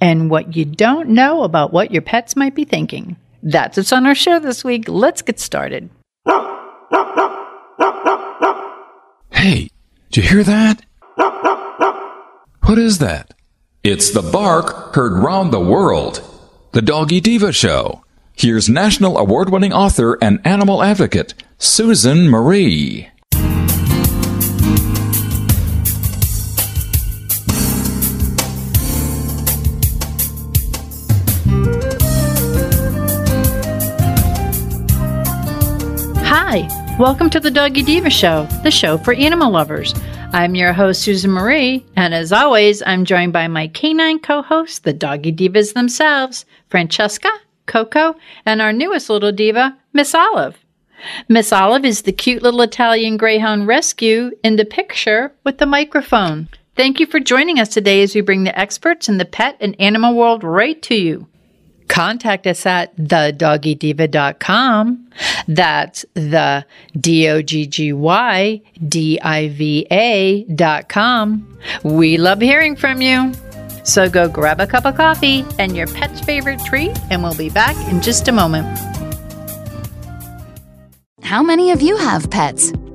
and what you don't know about what your pets might be thinking. That's what's on our show this week. Let's get started. Hey, did you hear that? What is that? It's the bark heard round the world. The Doggy Diva Show. Here's national award winning author and animal advocate, Susan Marie. Welcome to the Doggy Diva Show, the show for animal lovers. I'm your host, Susan Marie, and as always, I'm joined by my canine co hosts, the Doggy Divas themselves, Francesca, Coco, and our newest little diva, Miss Olive. Miss Olive is the cute little Italian Greyhound rescue in the picture with the microphone. Thank you for joining us today as we bring the experts in the pet and animal world right to you. Contact us at thedoggydiva.com. That's the D O G G Y D I V A dot com. We love hearing from you. So go grab a cup of coffee and your pet's favorite treat, and we'll be back in just a moment. How many of you have pets?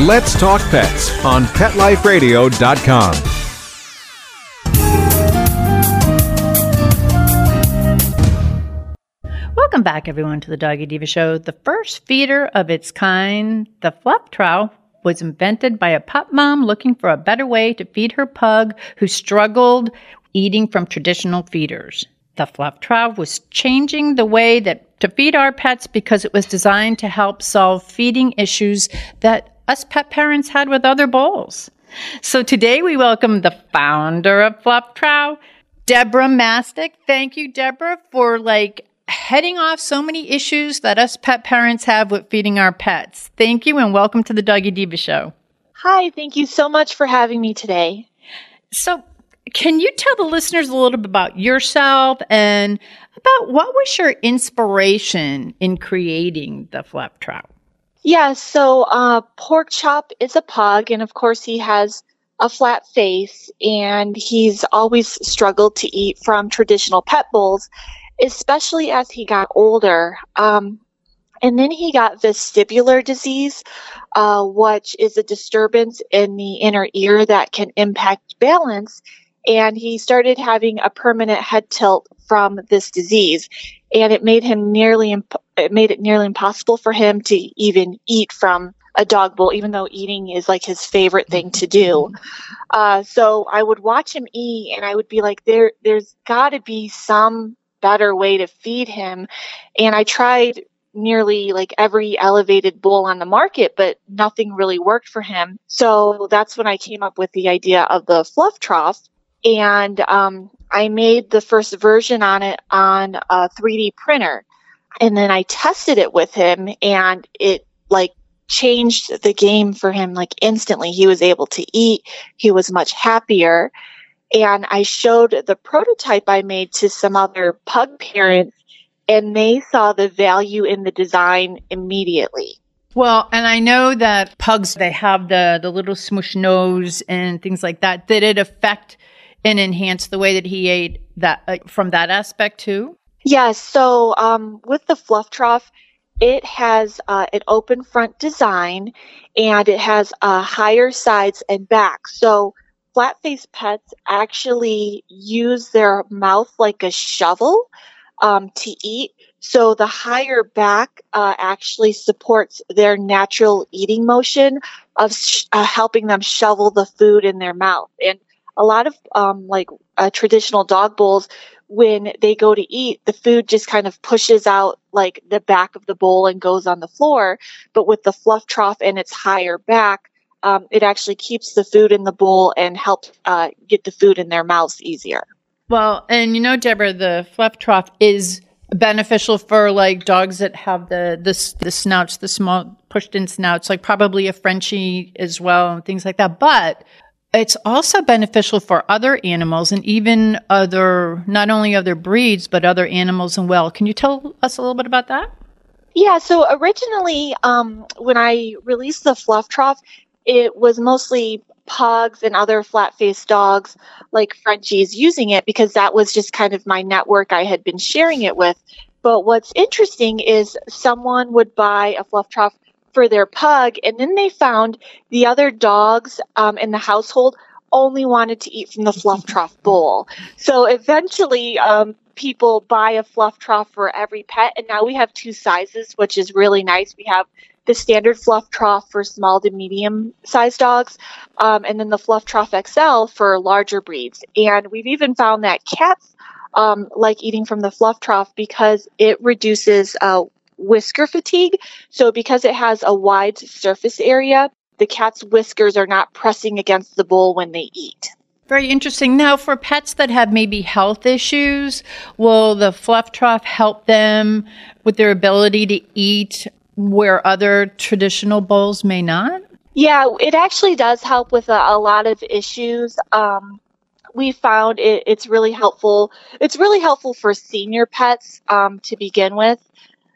Let's Talk Pets on PetLifeRadio.com. Welcome back, everyone, to the Doggy Diva Show. The first feeder of its kind, the fluff trough, was invented by a pup mom looking for a better way to feed her pug who struggled eating from traditional feeders. The fluff trough was changing the way that to feed our pets because it was designed to help solve feeding issues that us pet parents had with other bowls. So today we welcome the founder of Fluff Trough, Deborah Mastic. Thank you, Deborah, for like heading off so many issues that us pet parents have with feeding our pets. Thank you and welcome to the Doggy Diva Show. Hi, thank you so much for having me today. So, can you tell the listeners a little bit about yourself and about what was your inspiration in creating the Fluff Trough? Yeah, so uh, Pork Chop is a pug, and of course, he has a flat face, and he's always struggled to eat from traditional pet bowls, especially as he got older. Um, and then he got vestibular disease, uh, which is a disturbance in the inner ear that can impact balance. And he started having a permanent head tilt from this disease, and it made him nearly imp- it made it nearly impossible for him to even eat from a dog bowl, even though eating is like his favorite thing to do. Uh, so I would watch him eat, and I would be like, "There, there's got to be some better way to feed him." And I tried nearly like every elevated bowl on the market, but nothing really worked for him. So that's when I came up with the idea of the fluff trough. And um, I made the first version on it on a 3D printer. And then I tested it with him and it like changed the game for him like instantly. He was able to eat, he was much happier. And I showed the prototype I made to some other pug parents, and they saw the value in the design immediately. Well, and I know that pugs they have the the little smush nose and things like that. Did it affect and enhance the way that he ate that uh, from that aspect too? Yes. So um, with the fluff trough, it has uh, an open front design and it has uh, higher sides and back. So flat faced pets actually use their mouth like a shovel um, to eat. So the higher back uh, actually supports their natural eating motion of sh- uh, helping them shovel the food in their mouth. And a lot of um, like uh, traditional dog bowls, when they go to eat, the food just kind of pushes out like the back of the bowl and goes on the floor. But with the fluff trough and its higher back, um, it actually keeps the food in the bowl and helps uh, get the food in their mouths easier. Well, and you know, Deborah, the fluff trough is beneficial for like dogs that have the the, the snouts, the small pushed in snouts, like probably a Frenchie as well, and things like that. But it's also beneficial for other animals and even other, not only other breeds, but other animals as well. Can you tell us a little bit about that? Yeah, so originally, um, when I released the fluff trough, it was mostly pugs and other flat faced dogs like Frenchies using it because that was just kind of my network I had been sharing it with. But what's interesting is someone would buy a fluff trough for their pug, and then they found the other dogs um, in the household only wanted to eat from the fluff trough bowl. So eventually, um, people buy a fluff trough for every pet, and now we have two sizes, which is really nice. We have the standard fluff trough for small to medium sized dogs, um, and then the fluff trough XL for larger breeds. And we've even found that cats um, like eating from the fluff trough because it reduces uh, whisker fatigue. So, because it has a wide surface area, the cat's whiskers are not pressing against the bowl when they eat. Very interesting. Now, for pets that have maybe health issues, will the fluff trough help them with their ability to eat where other traditional bowls may not? Yeah, it actually does help with a, a lot of issues. Um, we found it, it's really helpful. It's really helpful for senior pets um, to begin with,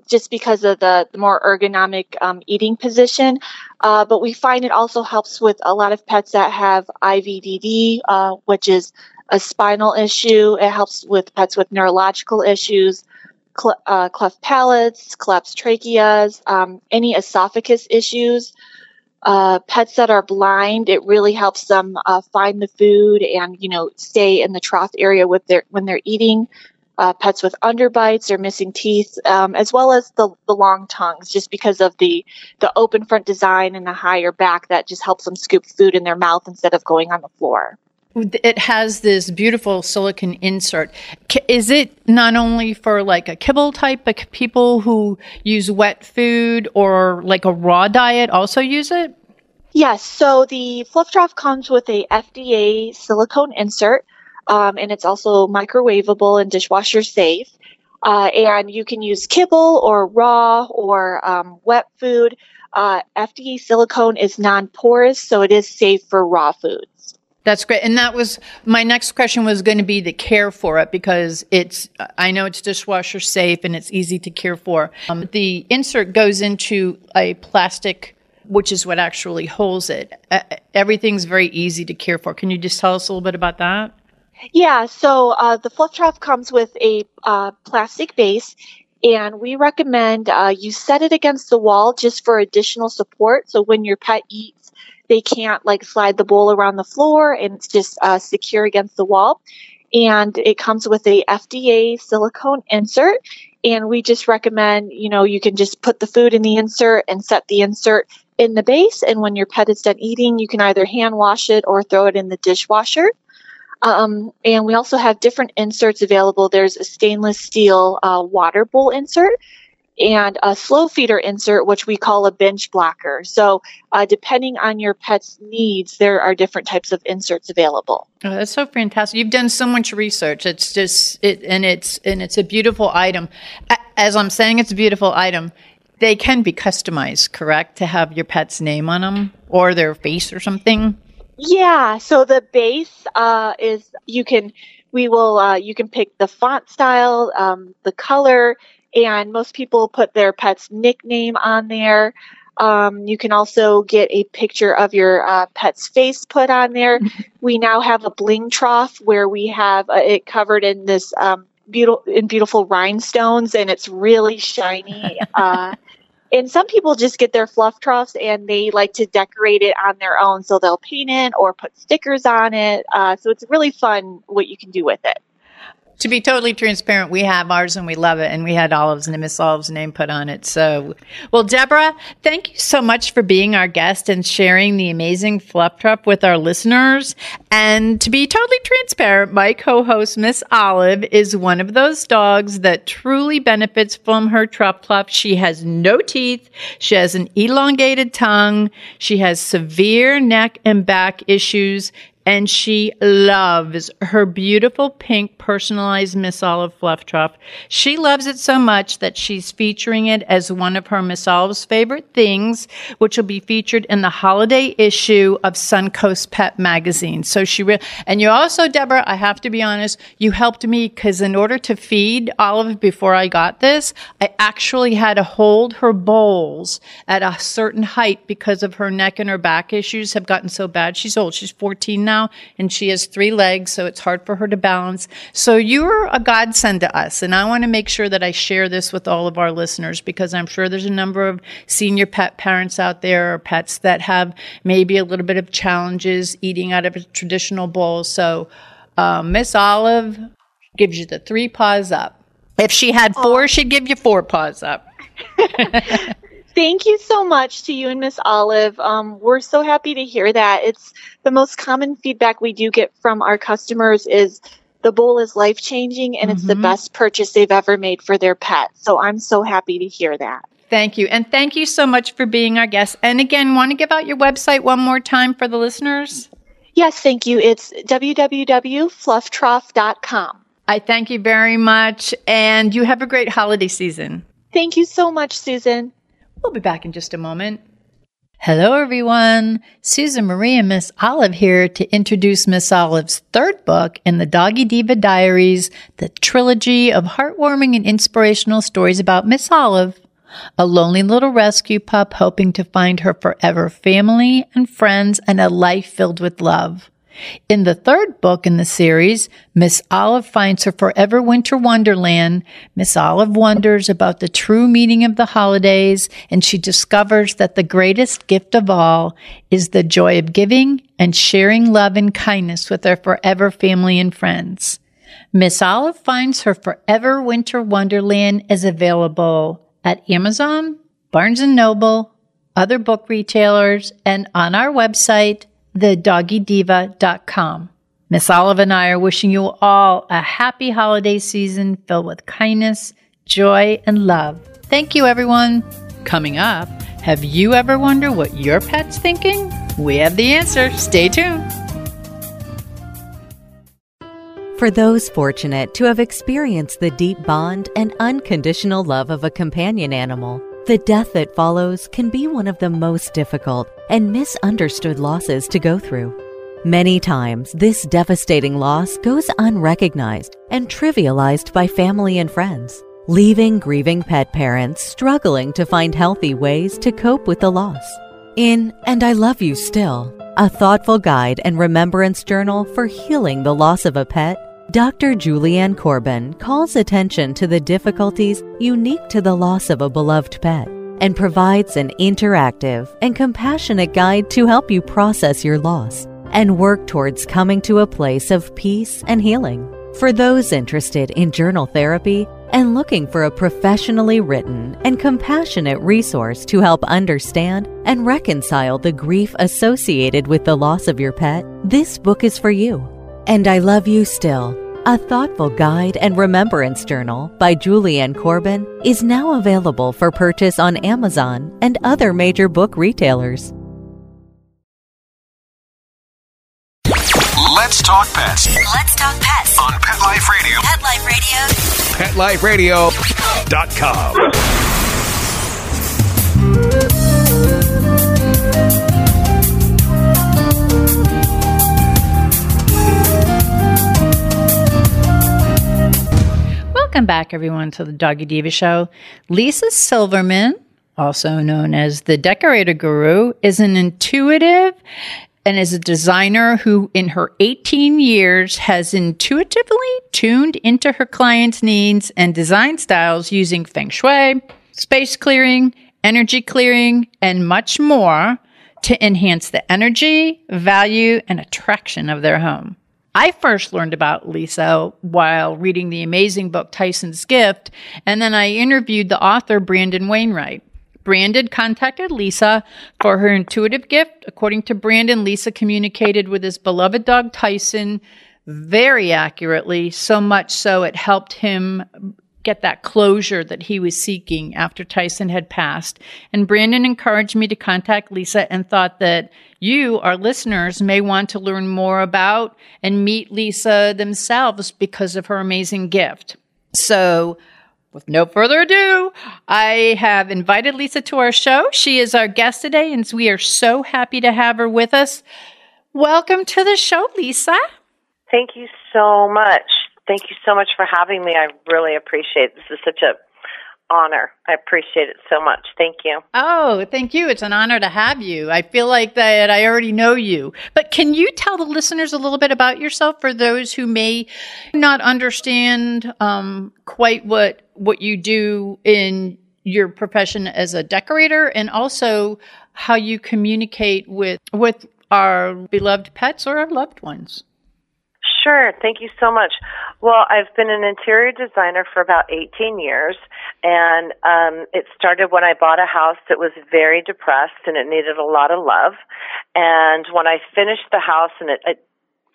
just because of the, the more ergonomic um, eating position. Uh, but we find it also helps with a lot of pets that have IVDD, uh, which is a spinal issue. It helps with pets with neurological issues uh, cleft palates, collapsed tracheas, um, any esophagus issues. Uh, pets that are blind, it really helps them uh, find the food and you know stay in the trough area with their when they're eating. Uh, pets with underbites or missing teeth, um, as well as the, the long tongues, just because of the the open front design and the higher back that just helps them scoop food in their mouth instead of going on the floor it has this beautiful silicone insert. Is it not only for like a kibble type, but people who use wet food or like a raw diet also use it? Yes. So the Fluff Trough comes with a FDA silicone insert, um, and it's also microwavable and dishwasher safe. Uh, and you can use kibble or raw or um, wet food. Uh, FDA silicone is non porous, so it is safe for raw foods. That's great. And that was my next question was going to be the care for it because it's, I know it's dishwasher safe and it's easy to care for. Um, the insert goes into a plastic, which is what actually holds it. Uh, everything's very easy to care for. Can you just tell us a little bit about that? Yeah, so uh, the fluff trough comes with a uh, plastic base, and we recommend uh, you set it against the wall just for additional support. So when your pet eats, they can't like slide the bowl around the floor and it's just uh, secure against the wall. And it comes with a FDA silicone insert. And we just recommend, you know, you can just put the food in the insert and set the insert in the base. And when your pet is done eating, you can either hand wash it or throw it in the dishwasher. Um, and we also have different inserts available. There's a stainless steel uh, water bowl insert and a slow feeder insert, which we call a bench blocker. So, uh, depending on your pet's needs, there are different types of inserts available. Oh, that's so fantastic! You've done so much research. It's just it, and it's and it's a beautiful item. As I'm saying, it's a beautiful item. They can be customized, correct, to have your pet's name on them or their face or something. Yeah, so the base uh, is you can we will uh, you can pick the font style, um, the color, and most people put their pet's nickname on there. Um, you can also get a picture of your uh, pet's face put on there. we now have a bling trough where we have uh, it covered in this um, beautiful in beautiful rhinestones, and it's really shiny. And some people just get their fluff troughs and they like to decorate it on their own. So they'll paint it or put stickers on it. Uh, so it's really fun what you can do with it to be totally transparent, we have ours and we love it, and we had Olive's and Miss Olive's name put on it. So, well, Deborah, thank you so much for being our guest and sharing the amazing Fluff Trough with our listeners. And to be totally transparent, my co-host Miss Olive is one of those dogs that truly benefits from her Trough Fluff. She has no teeth, she has an elongated tongue, she has severe neck and back issues, and she loves her beautiful pink personalized Miss Olive Fluff Trough. She loves it so much that she's featuring it as one of her Miss Olive's favorite things, which will be featured in the holiday issue of Suncoast Pet magazine. So she re- and you also, Deborah, I have to be honest, you helped me because in order to feed Olive before I got this, I actually had to hold her bowls at a certain height because of her neck and her back issues have gotten so bad. She's old. She's 14 now now, and she has three legs, so it's hard for her to balance. So you're a godsend to us, and I want to make sure that I share this with all of our listeners because I'm sure there's a number of senior pet parents out there or pets that have maybe a little bit of challenges eating out of a traditional bowl. So uh, Miss Olive gives you the three paws up. If she had four, she'd give you four paws up. Thank you so much to you and Miss Olive. Um, we're so happy to hear that. It's the most common feedback we do get from our customers is the bowl is life changing and mm-hmm. it's the mm-hmm. best purchase they've ever made for their pet. So I'm so happy to hear that. Thank you. And thank you so much for being our guest. And again, want to give out your website one more time for the listeners? Yes, thank you. It's www.flufftrough.com. I thank you very much. And you have a great holiday season. Thank you so much, Susan. We'll be back in just a moment. Hello, everyone. Susan Marie and Miss Olive here to introduce Miss Olive's third book in the Doggy Diva Diaries, the trilogy of heartwarming and inspirational stories about Miss Olive, a lonely little rescue pup hoping to find her forever family and friends and a life filled with love. In the third book in the series, Miss Olive finds her forever winter wonderland. Miss Olive wonders about the true meaning of the holidays, and she discovers that the greatest gift of all is the joy of giving and sharing love and kindness with her forever family and friends. Miss Olive finds her forever winter wonderland is available at Amazon, Barnes and Noble, other book retailers, and on our website, thedoggydiva.com. Miss Olive and I are wishing you all a happy holiday season filled with kindness, joy, and love. Thank you, everyone. Coming up, have you ever wondered what your pet's thinking? We have the answer. Stay tuned. For those fortunate to have experienced the deep bond and unconditional love of a companion animal, the death that follows can be one of the most difficult and misunderstood losses to go through. Many times, this devastating loss goes unrecognized and trivialized by family and friends, leaving grieving pet parents struggling to find healthy ways to cope with the loss. In And I Love You Still, a thoughtful guide and remembrance journal for healing the loss of a pet, Dr. Julianne Corbin calls attention to the difficulties unique to the loss of a beloved pet and provides an interactive and compassionate guide to help you process your loss and work towards coming to a place of peace and healing. For those interested in journal therapy and looking for a professionally written and compassionate resource to help understand and reconcile the grief associated with the loss of your pet, this book is for you. And I Love You Still, a thoughtful guide and remembrance journal by Julianne Corbin, is now available for purchase on Amazon and other major book retailers. Let's talk pets. Let's talk pets on Pet Life Radio. Pet Life Radio. PetLifeRadio.com. Welcome back, everyone, to the Doggy Diva Show. Lisa Silverman, also known as the Decorator Guru, is an intuitive and is a designer who, in her 18 years, has intuitively tuned into her clients' needs and design styles using feng shui, space clearing, energy clearing, and much more to enhance the energy, value, and attraction of their home. I first learned about Lisa while reading the amazing book Tyson's Gift, and then I interviewed the author Brandon Wainwright. Brandon contacted Lisa for her intuitive gift. According to Brandon, Lisa communicated with his beloved dog Tyson very accurately, so much so it helped him get that closure that he was seeking after Tyson had passed. And Brandon encouraged me to contact Lisa and thought that you, our listeners, may want to learn more about and meet Lisa themselves because of her amazing gift. So, with no further ado, I have invited Lisa to our show. She is our guest today, and we are so happy to have her with us. Welcome to the show, Lisa. Thank you so much. Thank you so much for having me. I really appreciate it. This is such a honor. I appreciate it so much. Thank you. Oh, thank you. It's an honor to have you. I feel like that I already know you. But can you tell the listeners a little bit about yourself for those who may not understand um, quite what what you do in your profession as a decorator and also how you communicate with with our beloved pets or our loved ones? Sure. Thank you so much. Well, I've been an interior designer for about 18 years, and um, it started when I bought a house that was very depressed and it needed a lot of love. And when I finished the house and it, it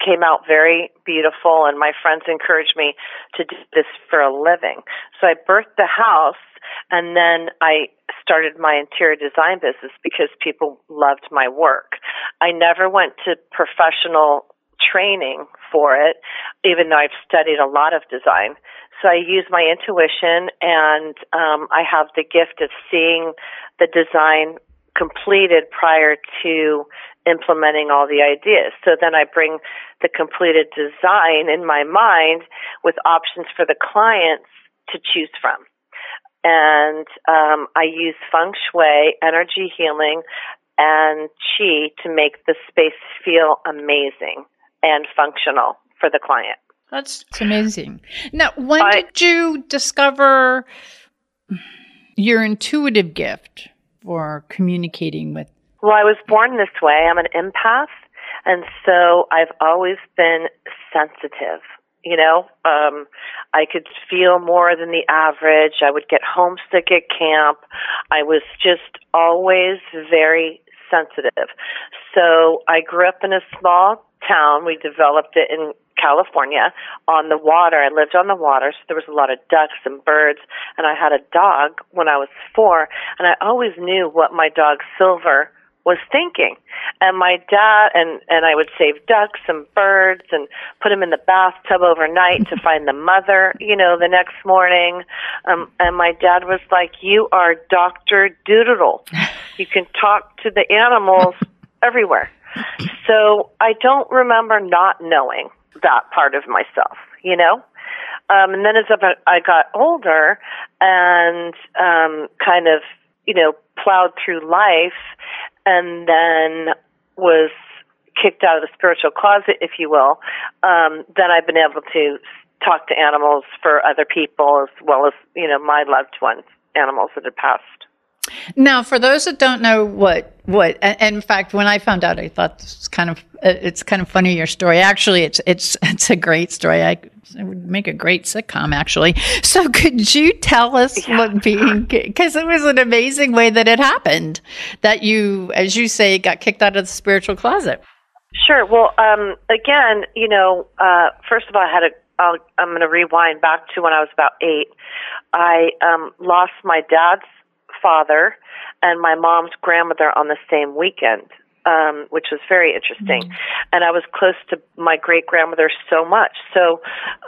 came out very beautiful, and my friends encouraged me to do this for a living. So I birthed the house, and then I started my interior design business because people loved my work. I never went to professional training for it, even though I've studied a lot of design. So I use my intuition and um, I have the gift of seeing the design completed prior to implementing all the ideas. So then I bring the completed design in my mind with options for the clients to choose from. And um, I use feng shui, energy healing, and chi to make the space feel amazing and functional for the client. That's amazing. Now, when I, did you discover your intuitive gift for communicating with? Well, I was born this way. I'm an empath, and so I've always been sensitive. You know, um, I could feel more than the average. I would get homesick at camp. I was just always very sensitive. So I grew up in a small town. We developed it in California on the water. I lived on the water, so there was a lot of ducks and birds. And I had a dog when I was four, and I always knew what my dog Silver was thinking. And my dad and and I would save ducks and birds and put them in the bathtub overnight to find the mother, you know, the next morning. Um and my dad was like, "You are Dr. Doodle. You can talk to the animals everywhere." So I don't remember not knowing that part of myself, you know? Um, and then as I got older and um, kind of, you know, plowed through life and then was kicked out of the spiritual closet, if you will, um, then I've been able to talk to animals for other people as well as, you know, my loved ones, animals that had passed. Now, for those that don't know what what, and in fact, when I found out, I thought this was kind of uh, it's kind of funny your story. Actually, it's it's it's a great story. I it would make a great sitcom, actually. So, could you tell us yeah. what being because it was an amazing way that it happened that you, as you say, got kicked out of the spiritual closet. Sure. Well, um, again, you know, uh, first of all, I had a. I'll, I'm going to rewind back to when I was about eight. I um, lost my dad's father and my mom's grandmother on the same weekend, um, which was very interesting. Mm-hmm. And I was close to my great grandmother so much. So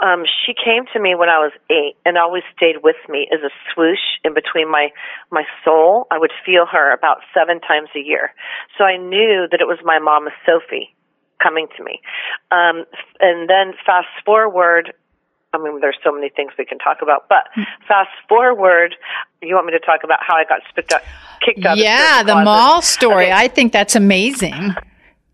um, she came to me when I was eight and always stayed with me as a swoosh in between my my soul. I would feel her about seven times a year. So I knew that it was my mama Sophie coming to me. Um, and then fast forward I mean, there's so many things we can talk about. But fast forward, you want me to talk about how I got spit out, kicked out? Yeah, of the, the mall story. Okay. I think that's amazing.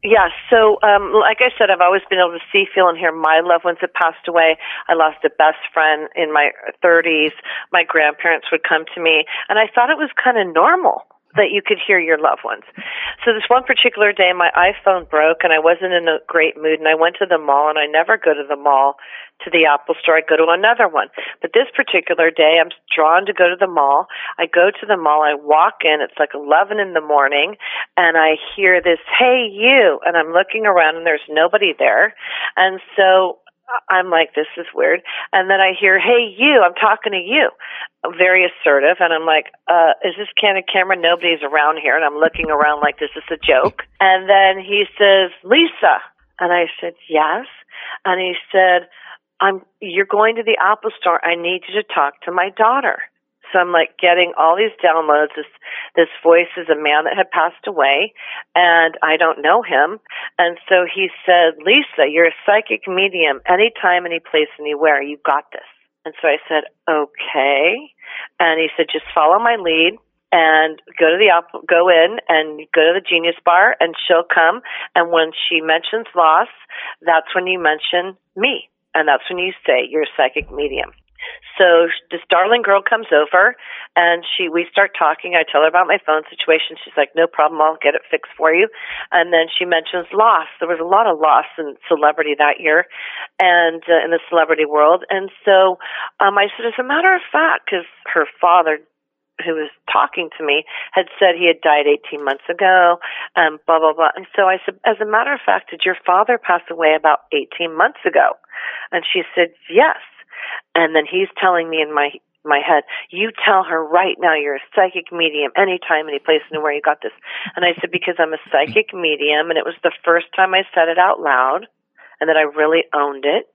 Yeah, so um, like I said, I've always been able to see, feel, and hear my loved ones that passed away. I lost a best friend in my 30s. My grandparents would come to me, and I thought it was kind of normal that you could hear your loved ones. So this one particular day, my iPhone broke, and I wasn't in a great mood, and I went to the mall, and I never go to the mall to the Apple store. I go to another one. But this particular day, I'm drawn to go to the mall. I go to the mall. I walk in. It's like 11 in the morning, and I hear this, "Hey, you!" And I'm looking around, and there's nobody there. And so I'm like, this is weird. And then I hear, hey, you, I'm talking to you. I'm Very assertive. And I'm like, uh, is this candid camera? Nobody's around here. And I'm looking around like this is a joke. And then he says, Lisa. And I said, yes. And he said, I'm, you're going to the Apple store. I need you to talk to my daughter. So I'm like getting all these downloads. This this voice is a man that had passed away, and I don't know him. And so he said, "Lisa, you're a psychic medium. Anytime, any place, anywhere. You got this." And so I said, "Okay." And he said, "Just follow my lead." And go to the op- go in and go to the Genius Bar, and she'll come. And when she mentions loss, that's when you mention me, and that's when you say you're a psychic medium. So this darling girl comes over and she we start talking. I tell her about my phone situation. She's like, "No problem, I'll get it fixed for you." And then she mentions loss. There was a lot of loss in celebrity that year, and uh, in the celebrity world. And so um, I said, as a matter of fact, because her father who was talking to me had said he had died 18 months ago, and blah, blah, blah. And so I said, as a matter of fact, did your father pass away about 18 months ago? And she said, yes. And then he's telling me in my my head, you tell her right now you're a psychic medium anytime, any place, anywhere you got this. And I said, because I'm a psychic medium and it was the first time I said it out loud and that I really owned it.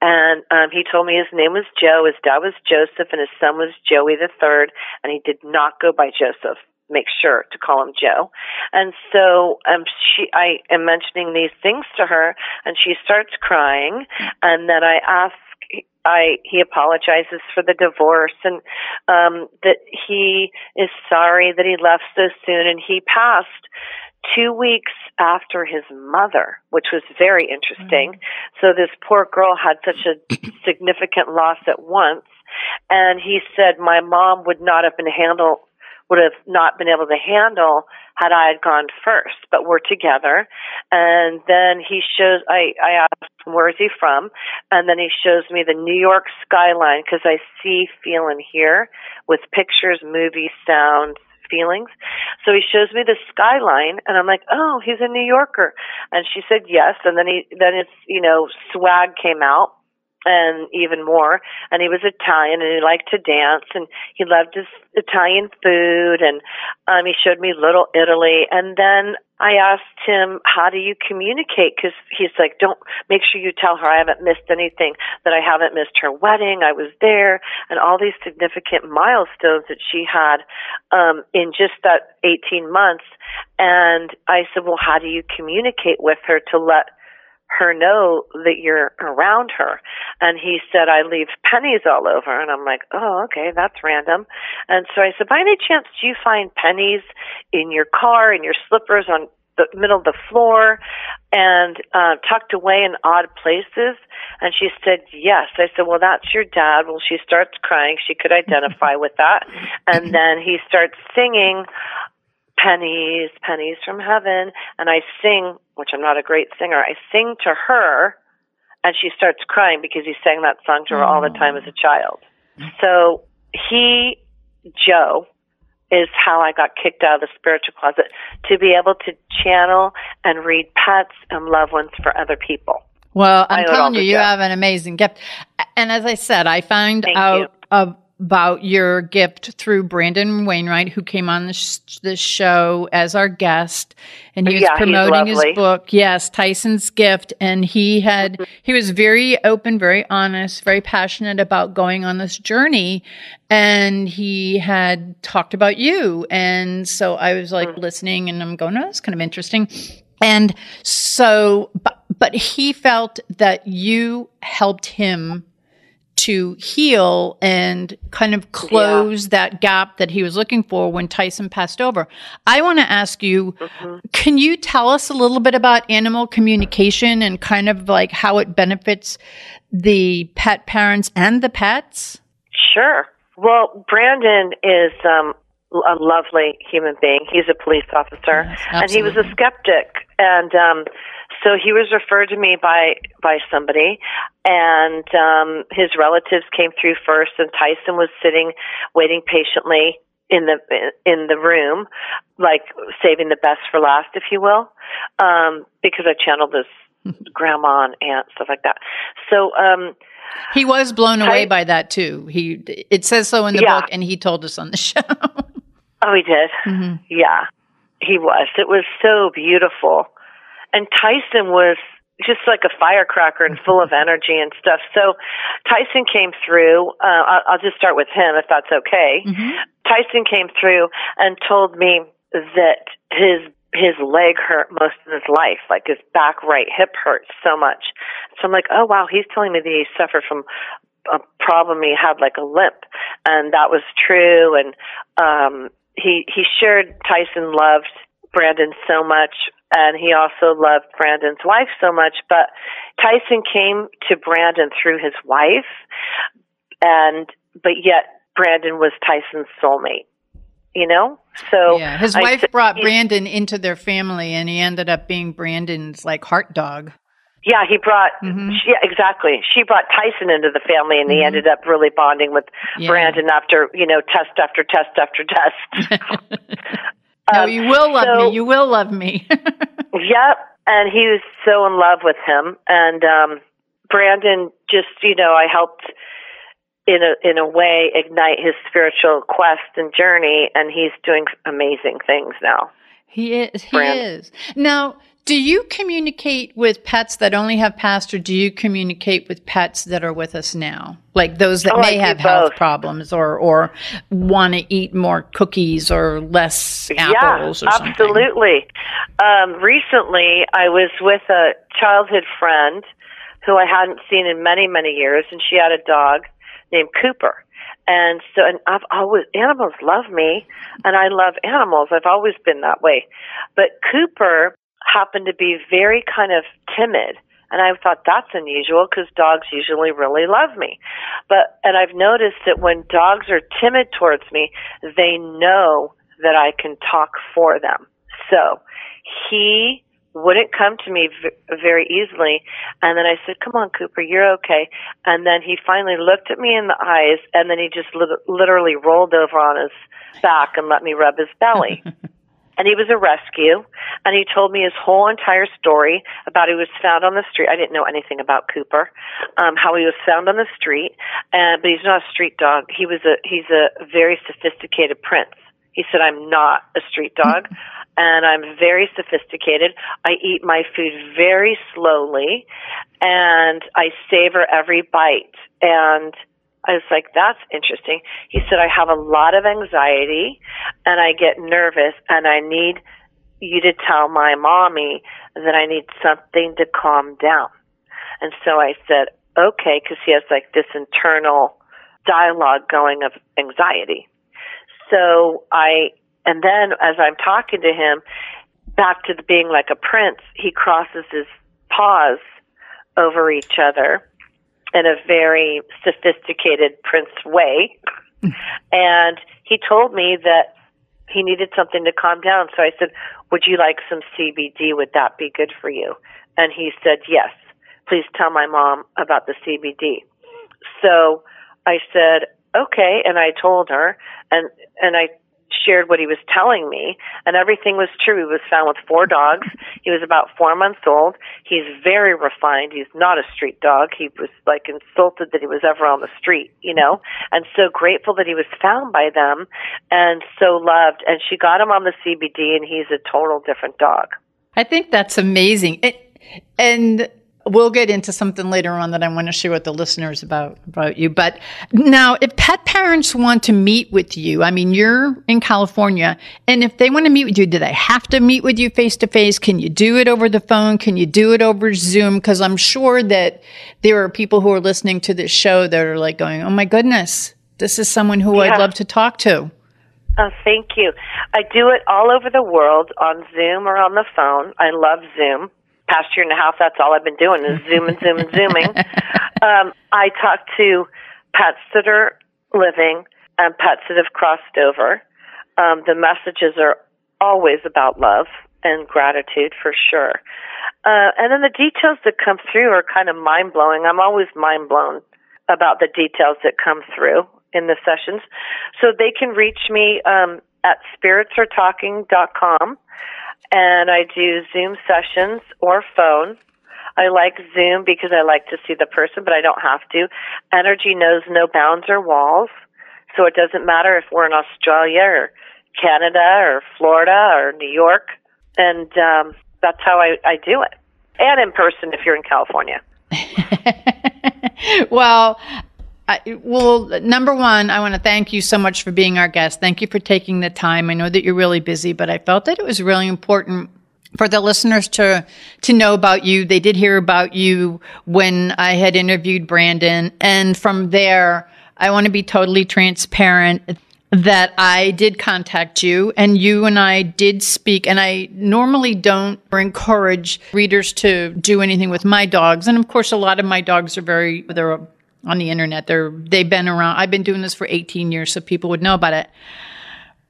And um, he told me his name was Joe, his dad was Joseph, and his son was Joey the third, and he did not go by Joseph. Make sure to call him Joe. And so um, she, I am mentioning these things to her, and she starts crying. And then I ask I he apologizes for the divorce and um that he is sorry that he left so soon and he passed two weeks after his mother, which was very interesting. Mm-hmm. So this poor girl had such a significant loss at once. And he said, my mom would not have been handle, would have not been able to handle had I had gone first, but we're together. And then he shows, I, I asked, him, where is he from? And then he shows me the New York skyline because I see, feel, and hear with pictures, movies, sounds, feelings. So he shows me the skyline and I'm like, "Oh, he's a New Yorker." And she said, "Yes." And then he then it's, you know, swag came out and even more. And he was Italian and he liked to dance and he loved his Italian food and um he showed me Little Italy and then I asked him, how do you communicate? Cause he's like, don't make sure you tell her I haven't missed anything, that I haven't missed her wedding. I was there and all these significant milestones that she had, um, in just that 18 months. And I said, well, how do you communicate with her to let her know that you're around her. And he said, I leave pennies all over. And I'm like, oh, okay, that's random. And so I said, by any chance, do you find pennies in your car, in your slippers, on the middle of the floor, and uh, tucked away in odd places? And she said, yes. I said, well, that's your dad. Well, she starts crying. She could identify with that. And then he starts singing, pennies, pennies from heaven. And I sing, which I'm not a great singer, I sing to her and she starts crying because he sang that song to her all the time as a child. So he, Joe, is how I got kicked out of the spiritual closet to be able to channel and read pets and loved ones for other people. Well, I'm telling you, you have an amazing gift. And as I said, I found Thank out of about your gift through Brandon Wainwright, who came on this, this show as our guest, and he was Yeah, promoting his book. Yes, Tyson's gift, and he had mm-hmm. he was very open, very honest, very passionate about going on this journey, and he had talked about you, and so I was like mm. listening, and I'm going, oh, that's kind of interesting, and so, but but he felt that you helped him to heal and kind of close yeah. that gap that he was looking for when Tyson passed over. I want to ask you mm-hmm. can you tell us a little bit about animal communication and kind of like how it benefits the pet parents and the pets? Sure. Well, Brandon is um, a lovely human being. He's a police officer, yes, and he was a skeptic. And um, so he was referred to me by by somebody, and um, his relatives came through first, and Tyson was sitting, waiting patiently in the in the room, like saving the best for last, if you will, um, because I channeled this grandma and aunt stuff like that. So. Um, he was blown away by that too. He it says so in the yeah. book, and he told us on the show. oh, he did. Mm-hmm. Yeah, he was. It was so beautiful, and Tyson was just like a firecracker and full of energy and stuff. So Tyson came through. Uh, I'll, I'll just start with him if that's okay. Mm-hmm. Tyson came through and told me that his his leg hurt most of his life, like his back right hip hurts so much. So I'm like, oh wow, he's telling me that he suffered from a problem. He had like a limp, and that was true. And um, he he shared Tyson loved Brandon so much, and he also loved Brandon's wife so much. But Tyson came to Brandon through his wife, and but yet Brandon was Tyson's soulmate you know? So yeah, his wife I, brought Brandon into their family, and he ended up being Brandon's like heart dog. Yeah, he brought. Mm-hmm. She, yeah, exactly. She brought Tyson into the family, and mm-hmm. he ended up really bonding with yeah. Brandon after you know test after test after test. no, um, you will love so, me. You will love me. yep, and he was so in love with him, and um Brandon just you know I helped in a in a way ignite his spiritual quest and journey and he's doing amazing things now he is he Brand. is now do you communicate with pets that only have passed or do you communicate with pets that are with us now like those that oh, may have health problems or or want to eat more cookies or less apples yeah, absolutely um, recently i was with a childhood friend who i hadn't seen in many many years and she had a dog named Cooper. And so, and I've always, animals love me, and I love animals. I've always been that way. But Cooper happened to be very kind of timid. And I thought that's unusual because dogs usually really love me. But, and I've noticed that when dogs are timid towards me, they know that I can talk for them. So he wouldn't come to me v- very easily. And then I said, "Come on, Cooper, you're okay." And then he finally looked at me in the eyes, and then he just li- literally rolled over on his back and let me rub his belly. and he was a rescue. And he told me his whole entire story about he was found on the street. I didn't know anything about Cooper, um, how he was found on the street. And but he's not a street dog. He was a he's a very sophisticated prince. He said, "I'm not a street dog and I'm very sophisticated. I eat my food very slowly and I savor every bite. And I was like, that's interesting. He said, I have a lot of anxiety and I get nervous and I need you to tell my mommy that I need something to calm down. And so I said, okay, because he has like this internal dialogue going of anxiety. So I and then as I'm talking to him, back to being like a prince, he crosses his paws over each other in a very sophisticated prince way. and he told me that he needed something to calm down. So I said, Would you like some CBD? Would that be good for you? And he said, Yes. Please tell my mom about the CBD. So I said, Okay. And I told her, and, and I shared what he was telling me, and everything was true. He was found with four dogs. He was about four months old. He's very refined. He's not a street dog. He was like insulted that he was ever on the street, you know, and so grateful that he was found by them and so loved. And she got him on the CBD, and he's a total different dog. I think that's amazing. It, and we'll get into something later on that I want to share with the listeners about about you. But now, if pet parents want to meet with you, I mean, you're in California, and if they want to meet with you, do they have to meet with you face to face? Can you do it over the phone? Can you do it over Zoom? Because I'm sure that there are people who are listening to this show that are like going, "Oh my goodness, this is someone who yeah. I'd love to talk to." Oh, thank you. I do it all over the world on Zoom or on the phone. I love Zoom past year and a half, that's all I've been doing is zooming, zooming, zooming. Um, I talk to pets that are living and pets that have crossed over. Um, the messages are always about love and gratitude for sure. Uh, and then the details that come through are kind of mind blowing. I'm always mind blown about the details that come through in the sessions. So they can reach me um, at spiritsaretalking.com and I do Zoom sessions or phone. I like Zoom because I like to see the person, but I don't have to. Energy knows no bounds or walls, so it doesn't matter if we're in Australia or Canada or Florida or New York, and um, that's how I, I do it. And in person if you're in California. well, I, well, number one, I want to thank you so much for being our guest. Thank you for taking the time. I know that you're really busy, but I felt that it was really important for the listeners to to know about you. They did hear about you when I had interviewed Brandon, and from there, I want to be totally transparent that I did contact you and you and I did speak and I normally don't encourage readers to do anything with my dogs and of course a lot of my dogs are very they're on the internet. They're they've been around. I've been doing this for 18 years, so people would know about it.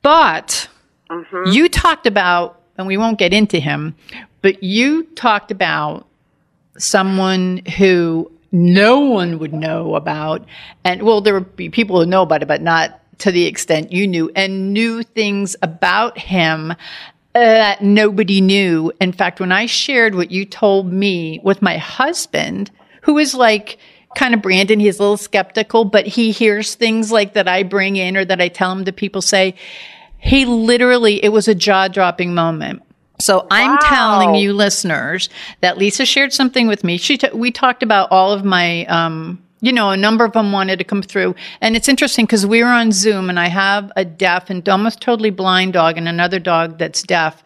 But mm-hmm. you talked about, and we won't get into him, but you talked about someone who no one would know about, and well, there would be people who know about it, but not to the extent you knew, and knew things about him that nobody knew. In fact, when I shared what you told me with my husband, who is like kind of Brandon. He's a little skeptical, but he hears things like that I bring in or that I tell him that people say. He literally, it was a jaw dropping moment. So. I'm telling you, listeners, that Lisa shared something with me. She t- we talked about all of my, um, you know, a number of them wanted to come through, and it's interesting because we were on Zoom, and I have a deaf and almost totally blind dog and another dog that's deaf,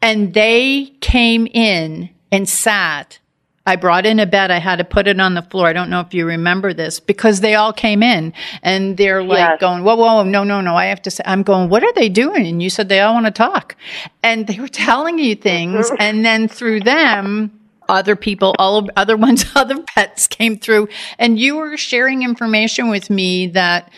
and they came in and sat I brought in a bed. I had to put it on the floor. I don't know if you remember this because they all came in and they're like yes. going, whoa, whoa, no, no, no. I have to say, I'm going, what are they doing? And you said they all want to talk. And they were telling you things. And then through them, other people, all of other ones, other pets came through and you were sharing information with me that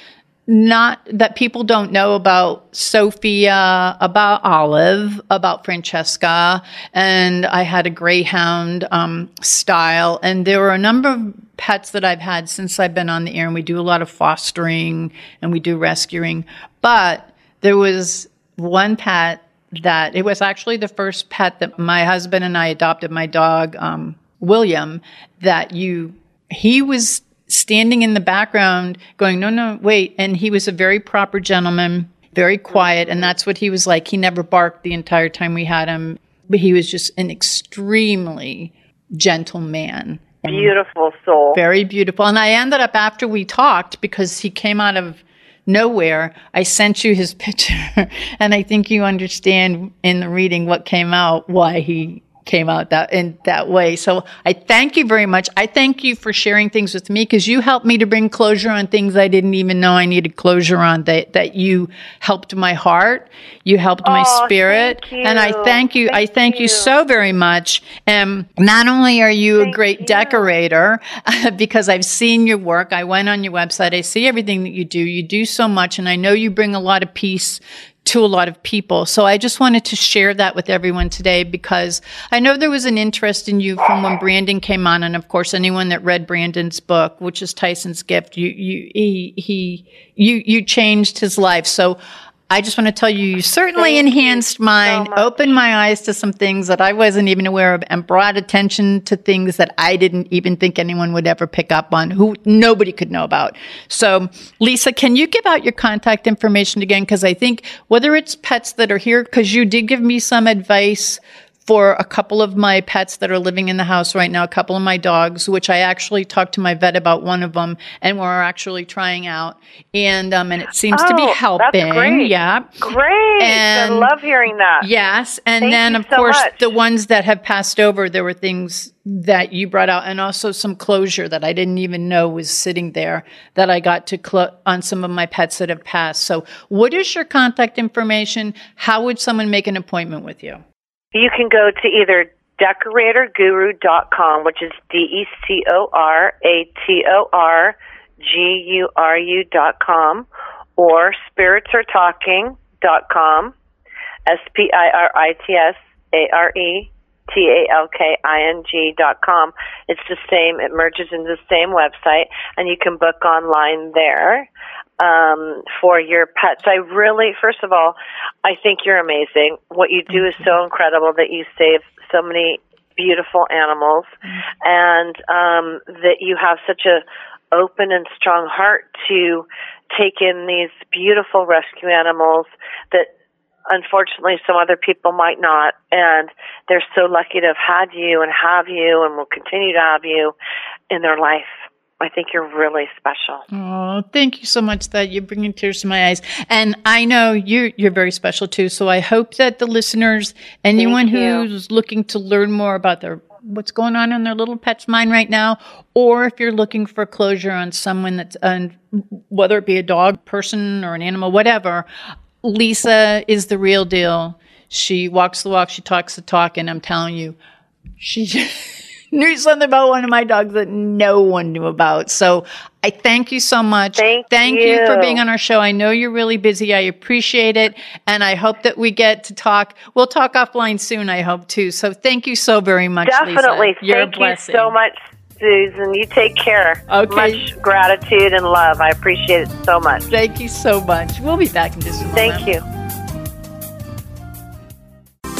not that people don't know about Sophia, about Olive, about Francesca, and I had a Greyhound um, style, and there were a number of pets that I've had since I've been on the air, and we do a lot of fostering and we do rescuing. But there was one pet that it was actually the first pet that my husband and I adopted. My dog um, William, that you he was standing in the background going, no, no, wait. And he was a very proper gentleman, very quiet. And that's what he was like. He never barked the entire time we had him, but he was just an extremely gentle man. Beautiful soul. Very beautiful. And I ended up after we talked because he came out of nowhere. I sent you his picture and I think you understand in the reading what came out, why he came out that in that way. So I thank you very much. I thank you for sharing things with me because you helped me to bring closure on things I didn't even know I needed closure on. That that you helped my heart, you helped oh, my spirit, and I thank you. Thank I thank you. you. so very much. And not only are you thank a great you. decorator because I've seen your work. I went on your website. I see everything that you do. You do so much, and I know you bring a lot of peace to a lot of people. So I just wanted to share that with everyone today because I know there was an interest in you from when Brandon came on. And of course, anyone that read Brandon's book, which is Tyson's Gift, you, you, he, he, you, you changed his life. So I just want to tell you, you certainly enhanced mine, so opened my eyes to some things that I wasn't even aware of, and brought attention to things that I didn't even think anyone would ever pick up on, who nobody could know about. So, Lisa, can you give out your contact information again? Because I think whether it's pets that are here, because you did give me some advice for a couple of my pets that are living in the house right now, a couple of my dogs, which I actually talked to my vet about one of them, and we're actually trying out, and um, and it seems oh, to be helping. That's great. Yeah, great. And I love hearing that. Yes, and Thank then of so course much. the ones that have passed over, there were things that you brought out, and also some closure that I didn't even know was sitting there that I got to clo- on some of my pets that have passed. So, what is your contact information? How would someone make an appointment with you? You can go to either decoratorguru.com, which is D E C O R A T O R G U R U dot com, or spiritsaretalking.com, S P I R I T S A R E T A L K I N G dot com. It's the same, it merges into the same website, and you can book online there um, for your pets. I really, first of all, I think you're amazing. What you do is so incredible that you save so many beautiful animals, and um, that you have such a open and strong heart to take in these beautiful rescue animals that unfortunately some other people might not and they're so lucky to have had you and have you and will continue to have you in their life I think you're really special. Oh, thank you so much that you're bringing tears to my eyes. And I know you're, you're very special too. So I hope that the listeners, anyone you. who's looking to learn more about their, what's going on in their little pet's mind right now, or if you're looking for closure on someone that's, uh, whether it be a dog, person, or an animal, whatever, Lisa is the real deal. She walks the walk, she talks the talk, and I'm telling you, she knew something about one of my dogs that no one knew about. So I thank you so much. Thank you. for being on our show. I know you're really busy. I appreciate it. And I hope that we get to talk. We'll talk offline soon, I hope too. So thank you so very much. Lisa. Definitely. You're Thank a blessing. you so much, Susan. You take care. Okay. Much gratitude and love. I appreciate it so much. Thank you so much. We'll be back in just a moment. Thank you.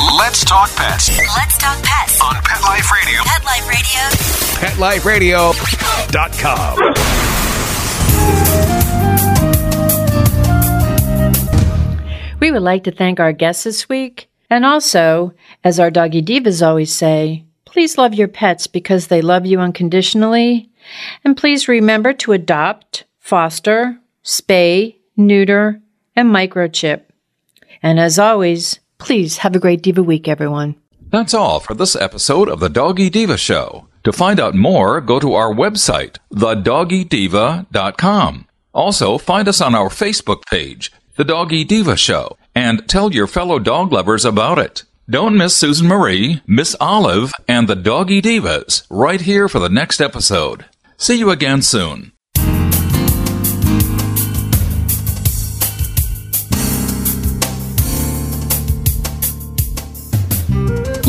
Let's talk pets Let's talk pets on Pet Life Radio. Pet Life Radio. PetLifeRadio.com. We would like to thank our guests this week. And also, as our doggy divas always say, please love your pets because they love you unconditionally. And please remember to adopt, foster, spay, neuter, and microchip. And as always, please have a great Diva Week, everyone. That's all for this episode of the Doggy Diva Show. To find out more, go to our website, thedoggydiva.com. Also, find us on our Facebook page, The Doggy Diva Show, and tell your fellow dog lovers about it. Don't miss Susan Marie, Miss Olive, and the Doggy Divas right here for the next episode. See you again soon.